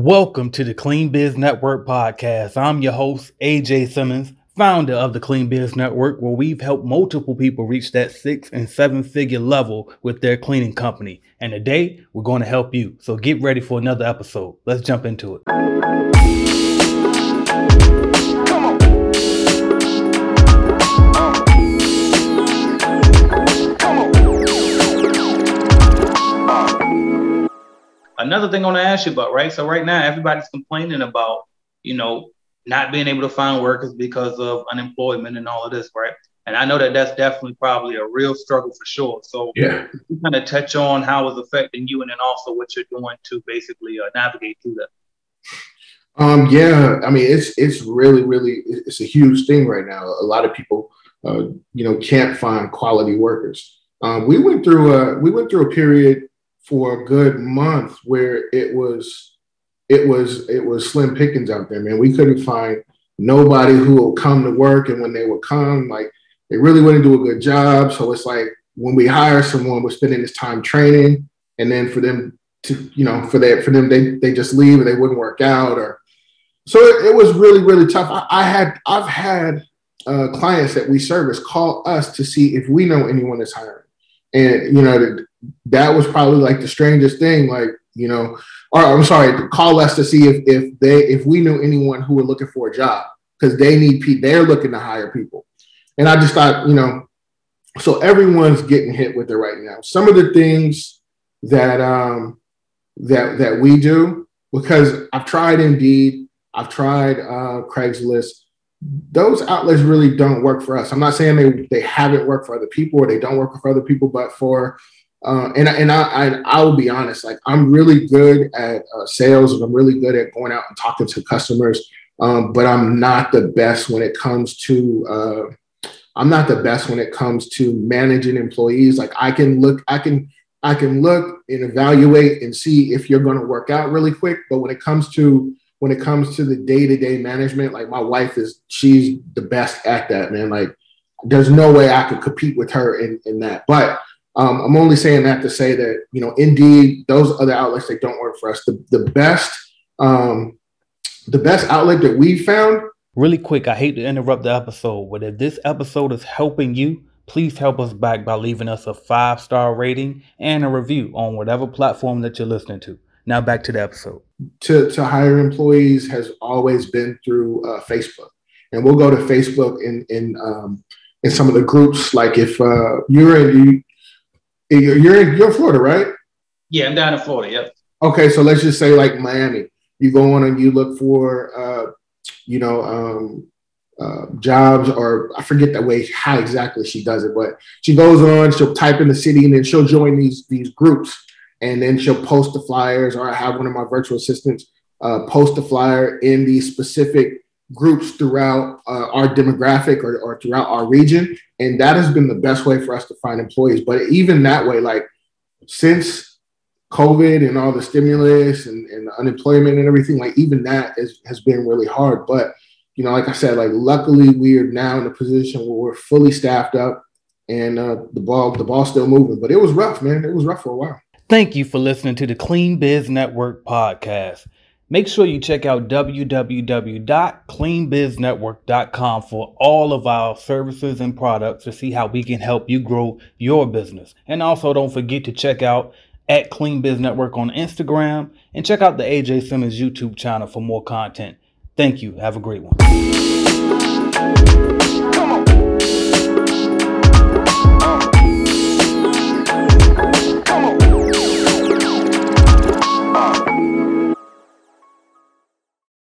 Welcome to the Clean Biz Network podcast. I'm your host, AJ Simmons, founder of the Clean Biz Network, where we've helped multiple people reach that six and seven figure level with their cleaning company. And today we're going to help you. So get ready for another episode. Let's jump into it. Another thing I want to ask you about, right? So right now everybody's complaining about, you know, not being able to find workers because of unemployment and all of this, right? And I know that that's definitely probably a real struggle for sure. So Yeah. you kind of touch on how it's affecting you and then also what you're doing to basically uh, navigate through that. Um, yeah, I mean, it's it's really, really, it's a huge thing right now. A lot of people, uh, you know, can't find quality workers. Um, we went through a we went through a period for a good month where it was it was it was slim pickings out there, man. We couldn't find nobody who would come to work, and when they would come, like they really wouldn't do a good job. So it's like when we hire someone, we're spending this time training, and then for them to, you know, for that for them, they they just leave and they wouldn't work out or so it, it was really really tough I, I had i've had uh, clients that we service call us to see if we know anyone that's hiring and you know that, was probably like the strangest thing like you know or i'm sorry call us to see if if they if we knew anyone who were looking for a job because they need people they're looking to hire people and i just thought you know so everyone's getting hit with it right now some of the things that um that that we do because i've tried indeed I've tried uh, Craigslist. Those outlets really don't work for us. I'm not saying they, they haven't worked for other people or they don't work for other people, but for uh, and and I, I I will be honest, like I'm really good at uh, sales and I'm really good at going out and talking to customers, um, but I'm not the best when it comes to uh, I'm not the best when it comes to managing employees. Like I can look, I can I can look and evaluate and see if you're going to work out really quick, but when it comes to when it comes to the day-to-day management like my wife is she's the best at that man. Like there's no way i could compete with her in, in that. But um, i'm only saying that to say that you know indeed those other outlets they don't work for us the, the best um, the best outlet that we found Really quick, I hate to interrupt the episode, but if this episode is helping you, please help us back by leaving us a five star rating and a review on whatever platform that you're listening to. Now back to the episode. to, to hire employees has always been through uh, facebook and we'll go to facebook in in um, in some of the groups like if uh, you're in you, you're you're in you're in florida right Yeah, I'm down in Florida. Yep. Okay, so let's just say like Miami. You go on and you look for, uh, you know, um, uh, jobs, or I forget the way how exactly she does it, but she goes on. She'll type in the city, and then she'll join these these groups, and then she'll post the flyers, or I have one of my virtual assistants uh, post the flyer in these specific groups throughout uh, our demographic or, or throughout our region, and that has been the best way for us to find employees. But even that way, like since COVID and all the stimulus and, and unemployment and everything, like even that is, has been really hard. But you know, like I said, like luckily we are now in a position where we're fully staffed up and uh, the ball the ball's still moving. But it was rough, man. It was rough for a while. Thank you for listening to the Clean Biz Network podcast. Make sure you check out www.cleanbiznetwork.com for all of our services and products to see how we can help you grow your business. And also don't forget to check out at Clean Biz Network on Instagram and check out the AJ Simmons YouTube channel for more content. Thank you. Have a great one.